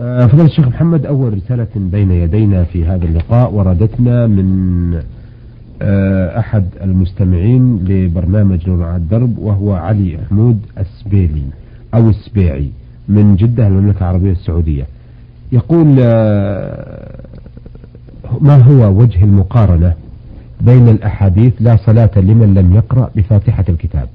آه، فضل الشيخ محمد أول رسالة بين يدينا في هذا اللقاء وردتنا من آه، أحد المستمعين لبرنامج نور على الدرب وهو علي حمود السبيلي أو السبيعي من جدة المملكة العربية السعودية. يقول آه، ما هو وجه المقارنة بين الأحاديث لا صلاة لمن لم يقرأ بفاتحة الكتاب؟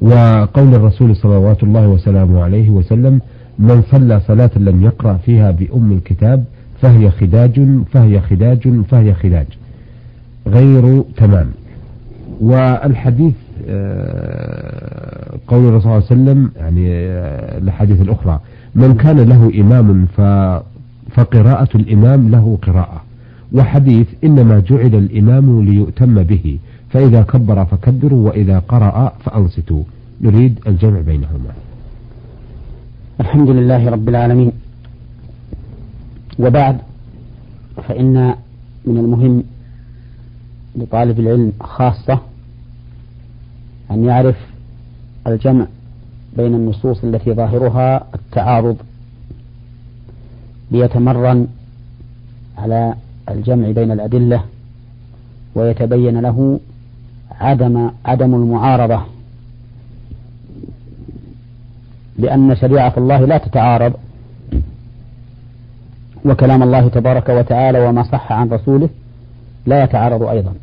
وقول الرسول صلوات الله وسلامه عليه وسلم من صلى صلاة لم يقرأ فيها بأم الكتاب فهي خداج فهي خداج فهي خداج. غير تمام. والحديث آه، قول الرسول صلى الله عليه وسلم يعني آه، الحديث الأخرى من كان له إمام فقراءة الإمام له قراءة. وحديث إنما جعل الإمام ليؤتم به. فإذا كبر فكبروا وإذا قرأ فأنصتوا. نريد الجمع بينهما. الحمد لله رب العالمين. وبعد فإن من المهم لطالب العلم خاصة أن يعرف الجمع بين النصوص التي ظاهرها التعارض ليتمرن على الجمع بين الأدلة ويتبين له عدم عدم المعارضة. لأن شريعة الله لا تتعارض. وكلام الله تبارك وتعالى وما صح عن رسوله لا يتعارض أيضا.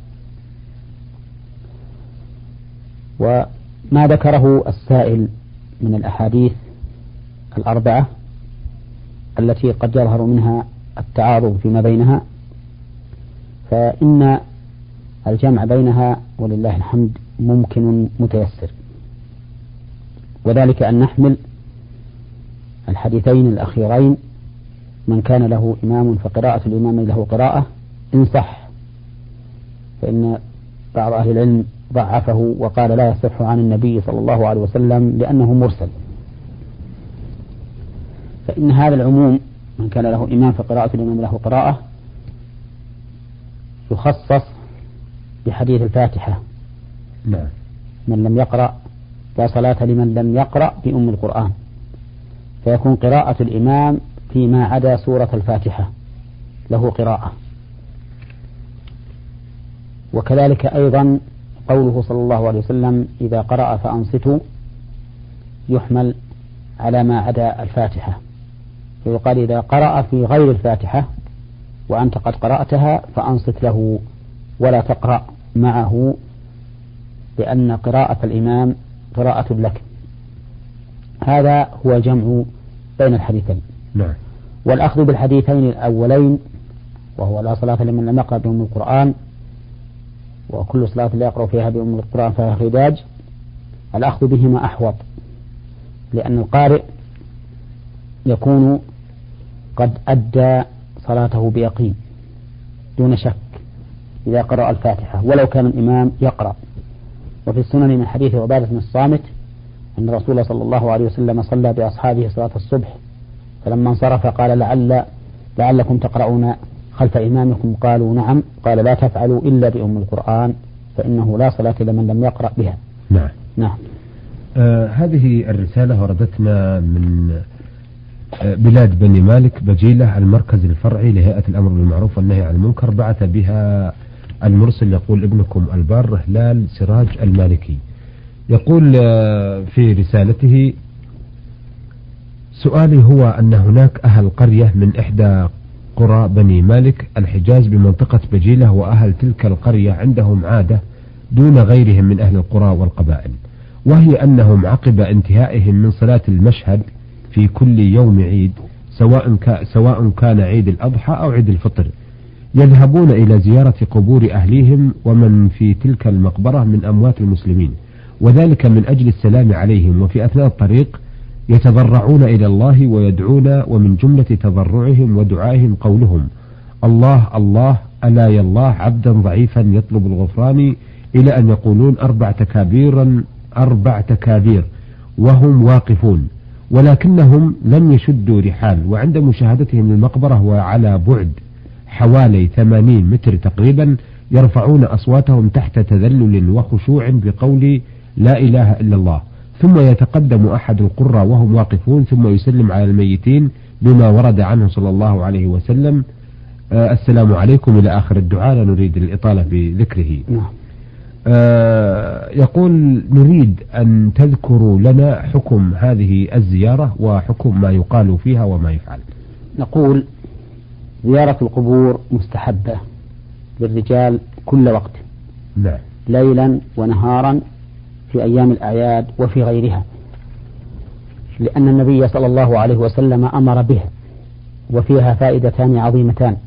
وما ذكره السائل من الأحاديث الأربعة التي قد يظهر منها التعارض فيما بينها فإن الجمع بينها ولله الحمد ممكن متيسر. وذلك أن نحمل الحديثين الأخيرين من كان له إمام فقراءة الإمام له قراءة إن صح. فإن بعض أهل العلم ضعفه وقال لا يصح عن النبي صلى الله عليه وسلم لأنه مرسل. فإن هذا العموم من كان له إمام فقراءة الإمام له قراءة يخصص بحديث الفاتحة. نعم. من لم يقرأ لا صلاة لمن لم يقرأ بأم القرآن. فيكون قراءة الإمام فيما عدا سورة الفاتحة. له قراءة. وكذلك أيضا قوله صلى الله عليه وسلم إذا قرأ فأنصتوا يحمل على ما عدا الفاتحة. فيقال إذا قرأ في غير الفاتحة وأنت قد قرأتها فأنصت له ولا تقرأ معه لأن قراءة الإمام قراءة لك. هذا هو جمع بين الحديثين. نعم. والأخذ بالحديثين الأولين وهو لا صلاة لمن لم يقرأ بأم القرآن وكل صلاة لا يقرأ فيها بأم القرآن فهي خداج. الأخذ بهما أحوط لأن القارئ يكون قد أدى صلاته بيقين دون شك إذا قرأ الفاتحة ولو كان الإمام يقرأ. وفي السنن من حديث عبادة بن الصامت أن الرسول صلى الله عليه وسلم صلى بأصحابه صلاة الصبح فلما انصرف قال لعل لعلكم تقرؤون خلف إمامكم. قالوا نعم. قال لا تفعلوا إلا بأم القرآن فإنه لا صلاة لمن لم يقرأ بها. نعم. نعم. آه هذه الرسالة وردتنا من آه بلاد بني مالك بجيلة المركز الفرعي لهيئة الأمر بالمعروف والنهي عن المنكر بعث بها المرسل يقول ابنكم البار هلال سراج المالكي. يقول آه في رسالته سؤالي هو أن هناك أهل قرية من إحدى قرى بني مالك الحجاز بمنطقة بجيلة وأهل تلك القرية عندهم عادة دون غيرهم من أهل القرى والقبائل وهي أنهم عقب انتهائهم من صلاة المشهد في كل يوم عيد سواء سواء كان عيد الأضحى أو عيد الفطر. يذهبون إلى زيارة قبور أهليهم ومن في تلك المقبرة من أموات المسلمين وذلك من أجل السلام عليهم. وفي أثناء الطريق يتضرعون إلى الله ويدعون ومن جملة تضرعهم ودعائهم قولهم الله الله ألا يا الله عبدا ضعيفا يطلب الغفران إلى أن يقولون أربع تكابيرا أربع تكابير وهم واقفون ولكنهم لم يشدوا رحال. وعند مشاهدتهم للمقبرة وعلى بعد حوالي ثمانين متر تقريبا يرفعون أصواتهم تحت تذلل وخشوع بقول لا إله إلا الله. ثم يتقدم أحد القراء وهم واقفون ثم يسلم على الميتين بما ورد عنه صلى الله عليه وسلم. آه السلام عليكم. إلى آخر الدعاء لا نريد الإطالة بذكره. نعم. آه يقول نريد أن تذكروا لنا حكم هذه الزيارة وحكم ما يقال فيها وما يفعل. نقول زيارة القبور مستحبة للرجال كل وقت. نعم. ليلا ونهارا في أيام الأعياد وفي غيرها. لأن النبي صلى الله عليه وسلم أمر به وفيها فائدتان عظيمتان.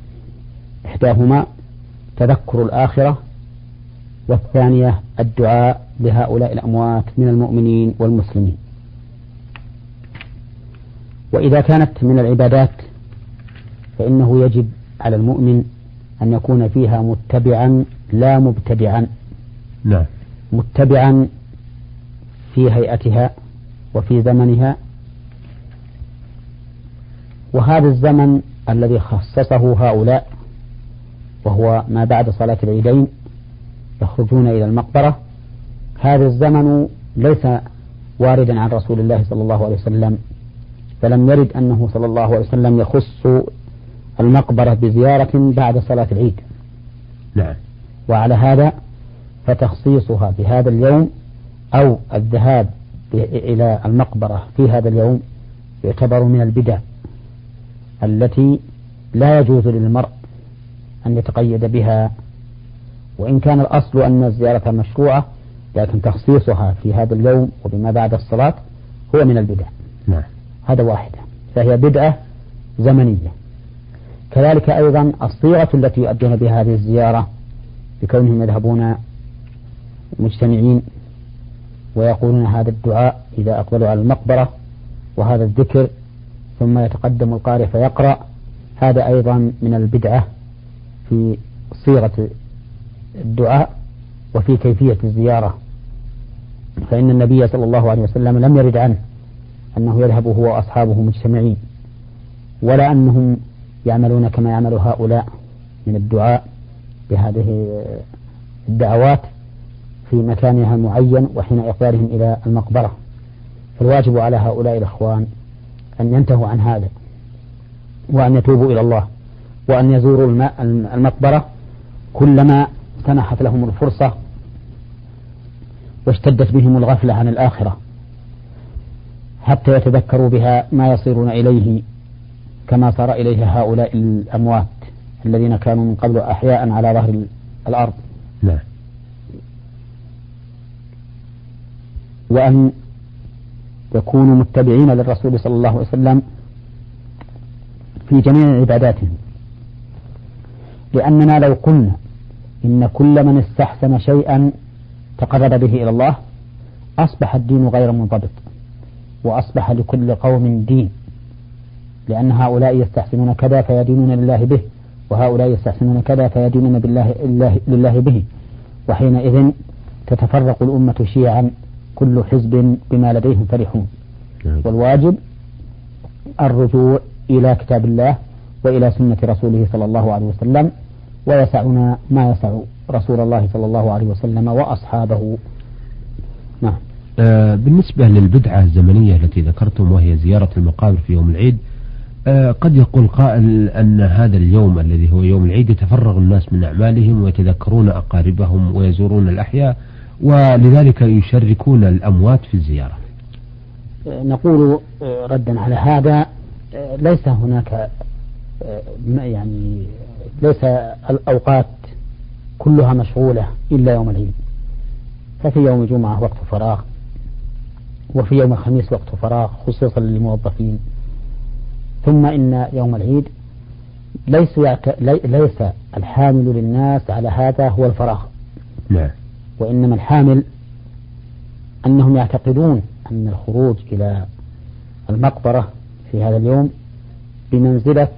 إحداهما تذكر الآخرة والثانية الدعاء لهؤلاء الأموات من المؤمنين والمسلمين. وإذا كانت من العبادات فإنه يجب على المؤمن أن يكون فيها متبعا لا مبتدعا. نعم. متبعا في هيئتها وفي زمنها. وهذا الزمن الذي خصصه هؤلاء وهو ما بعد صلاة العيدين يخرجون إلى المقبرة. هذا الزمن ليس واردا عن رسول الله صلى الله عليه وسلم فلم يرد أنه صلى الله عليه وسلم يخص المقبرة بزيارة بعد صلاة العيد. نعم. وعلى هذا فتخصيصها بهذا اليوم أو الذهاب إلى المقبرة في هذا اليوم يعتبر من البدع التي لا يجوز للمرء أن يتقيد بها. وإن كان الأصل أن الزيارة مشروعة لكن تخصيصها في هذا اليوم وبما بعد الصلاة هو من البدع. نعم. هذا واحدة فهي بدعة زمنية. كذلك أيضا الصيغة التي يؤدون بها هذه الزيارة بكونهم يذهبون مجتمعين ويقولون هذا الدعاء إذا أقبلوا على المقبرة وهذا الذكر ثم يتقدم القارئ فيقرأ. هذا أيضا من البدعة في صيغة الدعاء وفي كيفية الزيارة. فإن النبي صلى الله عليه وسلم لم يرد عنه أنه يذهب هو وأصحابه مجتمعين ولا أنهم يعملون كما يعمل هؤلاء من الدعاء بهذه الدعوات في مكانها المعين وحين إقبالهم إلى المقبرة. فالواجب على هؤلاء الإخوان أن ينتهوا عن هذا وأن يتوبوا إلى الله وأن يزوروا المقبرة كلما سنحت لهم الفرصة واشتدت بهم الغفلة عن الآخرة حتى يتذكروا بها ما يصيرون إليه كما صار إليه هؤلاء الأموات الذين كانوا من قبل أحياء على ظهر الأرض. نعم. وأن يكونوا متبعين للرسول صلى الله عليه وسلم في جميع عباداتهم. لأننا لو قلنا إن كل من استحسن شيئا تقرب به إلى الله أصبح الدين غير منضبط وأصبح لكل قوم دين. لأن هؤلاء يستحسنون كذا فيدينون لله به وهؤلاء يستحسنون كذا فيدينون بالله لله به. وحينئذ تتفرق الأمة شيعا كل حزب بما لديهم فرحون. نعم. والواجب الرجوع إلى كتاب الله وإلى سنة رسوله صلى الله عليه وسلم ويسعنا ما يسع رسول الله صلى الله عليه وسلم وأصحابه. نعم. آه بالنسبة للبدعة الزمنية التي ذكرتم وهي زيارة المقابر في يوم العيد قد يقول قائل أن هذا اليوم الذي هو يوم العيد يتفرغ الناس من أعمالهم ويتذكرون أقاربهم ويزورون الأحياء ولذلك يشركون الأموات في الزيارة. نقول ردا على هذا ليس هناك يعني ليس الأوقات كلها مشغولة إلا يوم العيد. ففي يوم الجمعة وقت فراغ وفي يوم الخميس وقت فراغ خصوصا للموظفين. ثم إن يوم العيد ليس ليس الحامل للناس على هذا هو الفراغ. نعم وإنما الحامل أنهم يعتقدون أن الخروج إلى المقبرة في هذا اليوم بمنزلة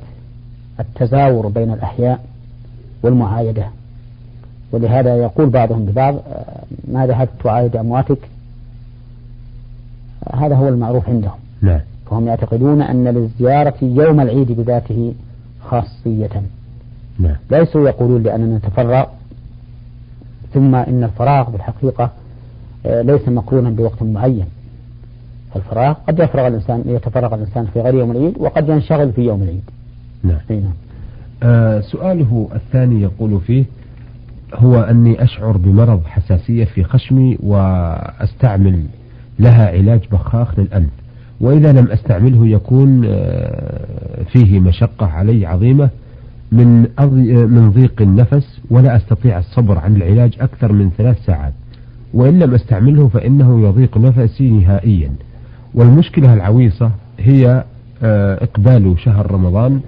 التزاور بين الأحياء والمعايدة. ولهذا يقول بعضهم لبعض آه، ما ذهبت تعايد أمواتك؟ هذا هو المعروف عندهم. نعم فهم يعتقدون أن للزيارة يوم العيد بذاته خاصية. نعم. ليسوا يقولون لأننا نتفرغ ثم إن الفراغ بالحقيقة آه، ليس مقرونا بوقت معين. الفراغ قد يفرغ الإنسان يتفرغ الإنسان في غير يوم العيد وقد ينشغل في يوم العيد. نعم, نعم. آه سؤاله الثاني يقول فيه هو أني أشعر بمرض حساسية في خشمي وأستعمل لها علاج بخاخ للأنف. وإذا لم أستعمله يكون آه، فيه مشقة علي عظيمة من من ضيق النفس ولا أستطيع الصبر عن العلاج أكثر من ثلاث ساعات. وإن لم أستعمله فإنه يضيق نفسي نهائيا. والمشكلة العويصة هي آه، إقبال شهر رمضان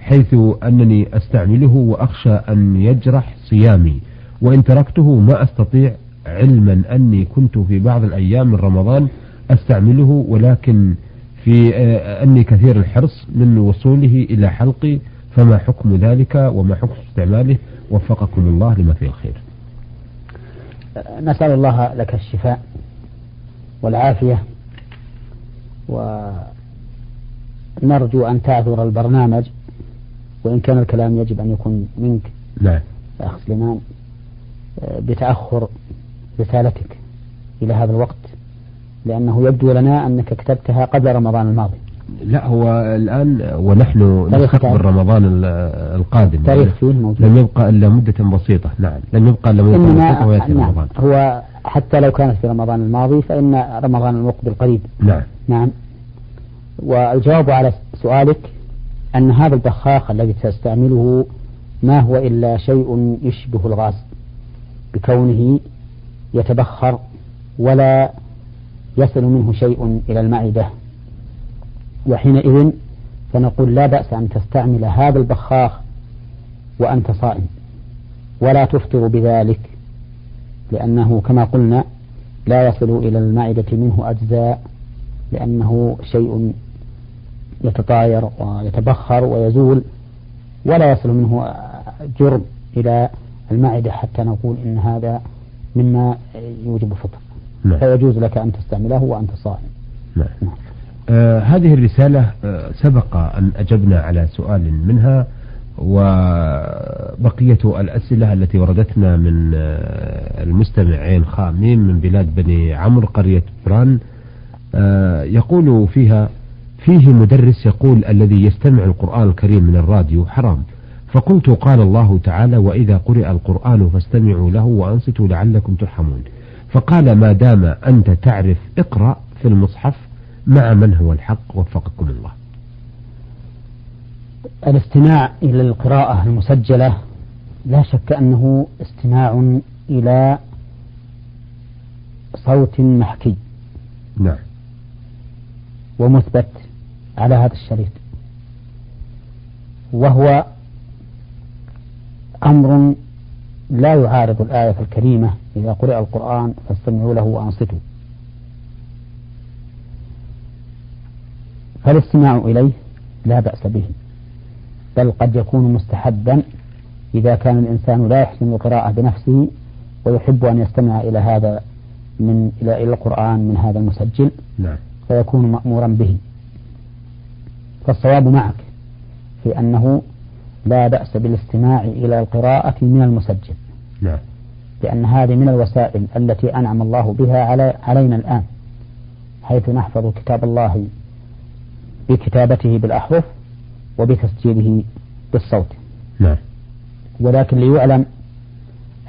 حيث أنني أستعمله وأخشى أن يجرح صيامي. وإن تركته ما أستطيع علما أني كنت في بعض الأيام من رمضان أستعمله ولكن في آه، أني كثير الحرص من وصوله إلى حلقي فما حكم ذلك وما حكم استعماله؟ وفقكم الله لما فيه الخير. نسأل الله لك الشفاء والعافية ونرجو أن تعذر البرنامج وإن كان الكلام يجب أن يكون منك. نعم. أخ سليمان بتأخر رسالتك إلى هذا الوقت. لأنه يبدو لنا أنك كتبتها قبل رمضان الماضي. لا هو الآن ونحن نستقبل رمضان القادم. تاريخ فيه موجود. لم يبقى إلا مدة بسيطة. نعم. لم يبقى إلا مدة بسيطة ويأتي نعم. رمضان. هو حتى لو كانت في رمضان الماضي فإن رمضان المقبل قريب. نعم. نعم. والجواب على سؤالك أن هذا البخاخ الذي تستعمله ما هو إلا شيء يشبه الغاز بكونه يتبخر ولا يصل منه شيء إلى المعدة وحينئذ فنقول لا بأس أن تستعمل هذا البخاخ وأنت صائم. ولا تفطر بذلك لأنه كما قلنا لا يصل إلى المعدة منه أجزاء لأنه شيء يتطاير ويتبخر ويزول ولا يصل منه جرم إلى المعدة حتى نقول إن هذا مما يوجب الفطر نعم. فيجوز لك أن تستعمله وأنت صائم نعم. نعم. آه هذه الرسالة آه سبق أن أجبنا على سؤال منها وبقية الأسئلة التي وردتنا من آه المستمع عين خاميم من بلاد بني عمرو قرية بران آه يقول فيها فيه مدرس يقول الذي يستمع القرآن الكريم من الراديو حرام فقلت قال الله تعالى وإذا قرئ القرآن فاستمعوا له وأنصتوا لعلكم ترحمون فقال ما دام أنت تعرف اقرأ في المصحف مع من هو الحق وفقكم الله. الاستماع إلى القراءة المسجلة لا شك أنه استماع إلى صوت محكي نعم. ومثبت على هذا الشريط. وهو أمر لا يعارض الآية الكريمة إذا قرئ القرآن فاستمعوا له وأنصتوا. فالاستماع إليه لا بأس به بل قد يكون مستحبا إذا كان الإنسان لا يحسن القراءة بنفسه ويحب أن يستمع إلى هذا من إلى القرآن من هذا المسجل نعم. فيكون مأمورا به. فالصواب معك في أنه لا بأس بالاستماع إلى القراءة من المسجل. نعم. لأن هذه من الوسائل التي أنعم الله بها على علينا الآن حيث نحفظ كتاب الله بكتابته بالأحرف وبتسجيله بالصوت نعم. ولكن ليعلم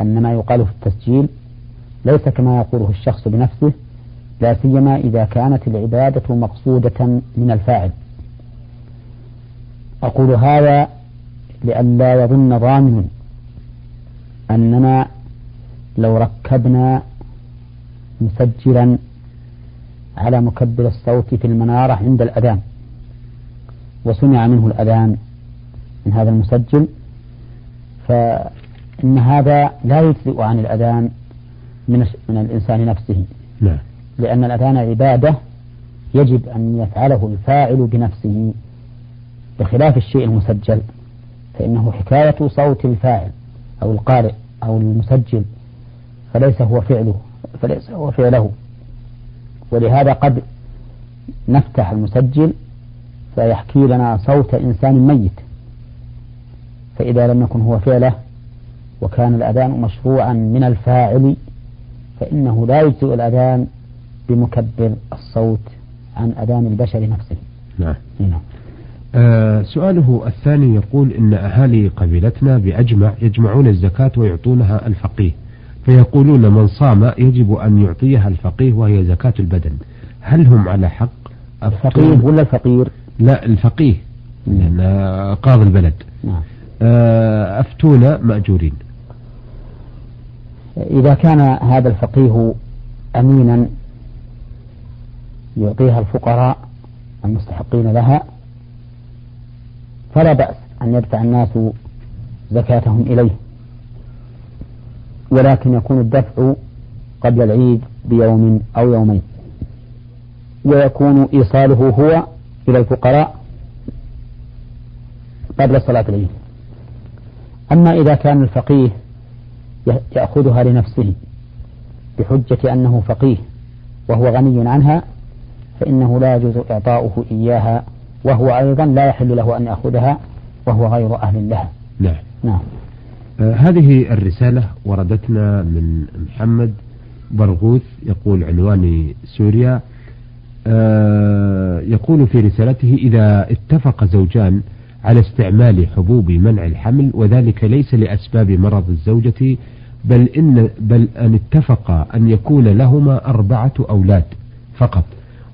أن ما يقال في التسجيل ليس كما يقوله الشخص بنفسه لا سيما إذا كانت العبادة مقصودة من الفاعل أقول هذا لئلا يظن ظان أننا لو ركبنا مسجلا على مكبر الصوت في المنارة عند الأذان وسمع منه الأذان من هذا المسجل فإن هذا لا يجزئ عن الأذان من من الإنسان نفسه نعم. لأن الأذان عبادة يجب أن يفعله الفاعل بنفسه بخلاف الشيء المسجل فإنه حكاية صوت الفاعل أو القارئ أو المسجل فليس هو فعله فليس هو فعله. ولهذا قد نفتح المسجل فيحكي لنا صوت إنسان ميت. فإذا لم يكن هو فعله وكان الأذان مشروعا من الفاعل فإنه لا يجزئ الأذان بمكبر الصوت عن أذان البشر نفسه. نعم. نعم. آه سؤاله الثاني يقول إن أهالي قبيلتنا بأجمع يجمعون الزكاة ويعطونها الفقيه فيقولون من صام يجب أن يعطيها الفقيه وهي زكاة البدن. هل هم على حق؟ الفقيه ولا الفقير؟ لا الفقيه لأن قاضي البلد. نعم. آه، أفتونا مأجورين. إذا كان هذا الفقيه أمينا يعطيها الفقراء المستحقين لها فلا بأس أن يدفع الناس زكاتهم إليه. ولكن يكون الدفع قبل العيد بيوم أو يومين. ويكون إيصاله هو إلى الفقراء قبل صلاة العيد. أما إذا كان الفقيه يأخذها لنفسه بحجة أنه فقيه وهو غني عنها فإنه لا يجوز إعطاؤه إياها وهو أيضا لا يحل له أن يأخذها وهو غير أهل لها نعم. نعم. آه هذه الرسالة وردتنا من محمد برغوث يقول عنوان سوريا. آه يقول في رسالته إذا اتفق زوجان على استعمال حبوب منع الحمل وذلك ليس لأسباب مرض الزوجة بل إن بل أن اتفقا أن يكون لهما أربعة أولاد فقط.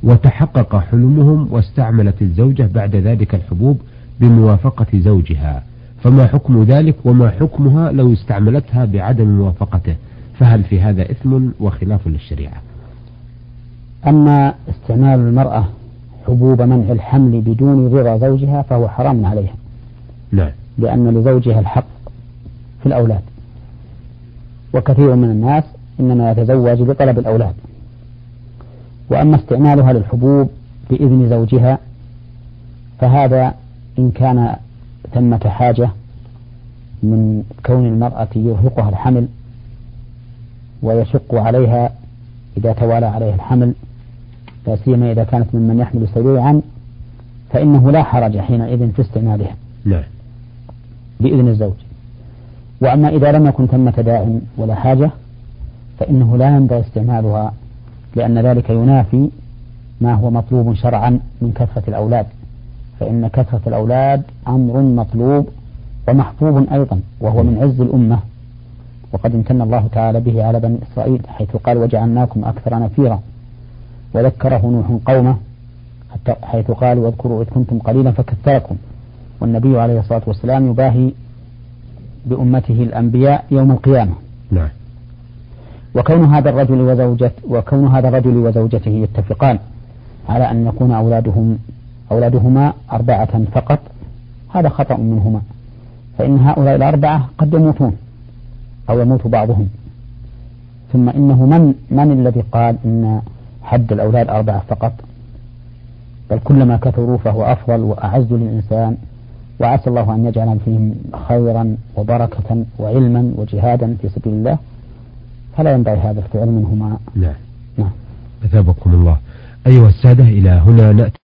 وتحقق حلمهم واستعملت الزوجة بعد ذلك الحبوب بموافقة زوجها. فما حكم ذلك وما حكمها لو استعملتها بعدم موافقته؟ فهل في هذا إثم وخلاف للشريعة؟ أما استعمال المرأة حبوب منع الحمل بدون رضا زوجها فهو حرام عليها. نعم. لأن لزوجها الحق في الأولاد. وكثير من الناس إنما يتزوج لطلب الأولاد. وأما استعمالها للحبوب بإذن زوجها فهذا إن كان ثمة حاجة من كون المرأة يرهقها الحمل ويشق عليها إذا توالى عليها الحمل لا سيما إذا كانت ممن يحمل سريعا فإنه لا حرج حينئذ في استعمالها. نعم بإذن الزوج. وأما إذا لم يكن ثمة داع ولا حاجة فإنه لا ينبغي استعمالها لأن ذلك ينافي ما هو مطلوب شرعا من كثرة الأولاد فإن كثرة الأولاد أمر مطلوب ومحبوب أيضا وهو من عز الأمة. وقد امتن الله تعالى به على بني إسرائيل حيث قال وجعلناكم أكثر نفيرا. وذكره نوح قومه حتى حيث قال واذكروا إذ كنتم قليلا فكثركم. والنبي عليه الصلاة والسلام يباهي بأمته الأنبياء يوم القيامة. نعم. وكون هذا الرجل وزوجته وكون هذا الرجل وزوجته يتفقان على أن يكون أولادهم أولادهما أربعة فقط هذا خطأ منهما. فإن هؤلاء الأربعة قد يموتون أو يموت بعضهم. ثم إنه من من الذي قال إن حد الأولاد أربعة فقط؟ بل كلما كثروا فهو أفضل وأعز للإنسان وعسى الله أن يجعل فيهم خيرا وبركة وعلما وجهادا في سبيل الله. فلا ينبغي هذا الفعل منهما. نعم نعم. أثابكم الله. أيها السادة إلى هنا نأتي.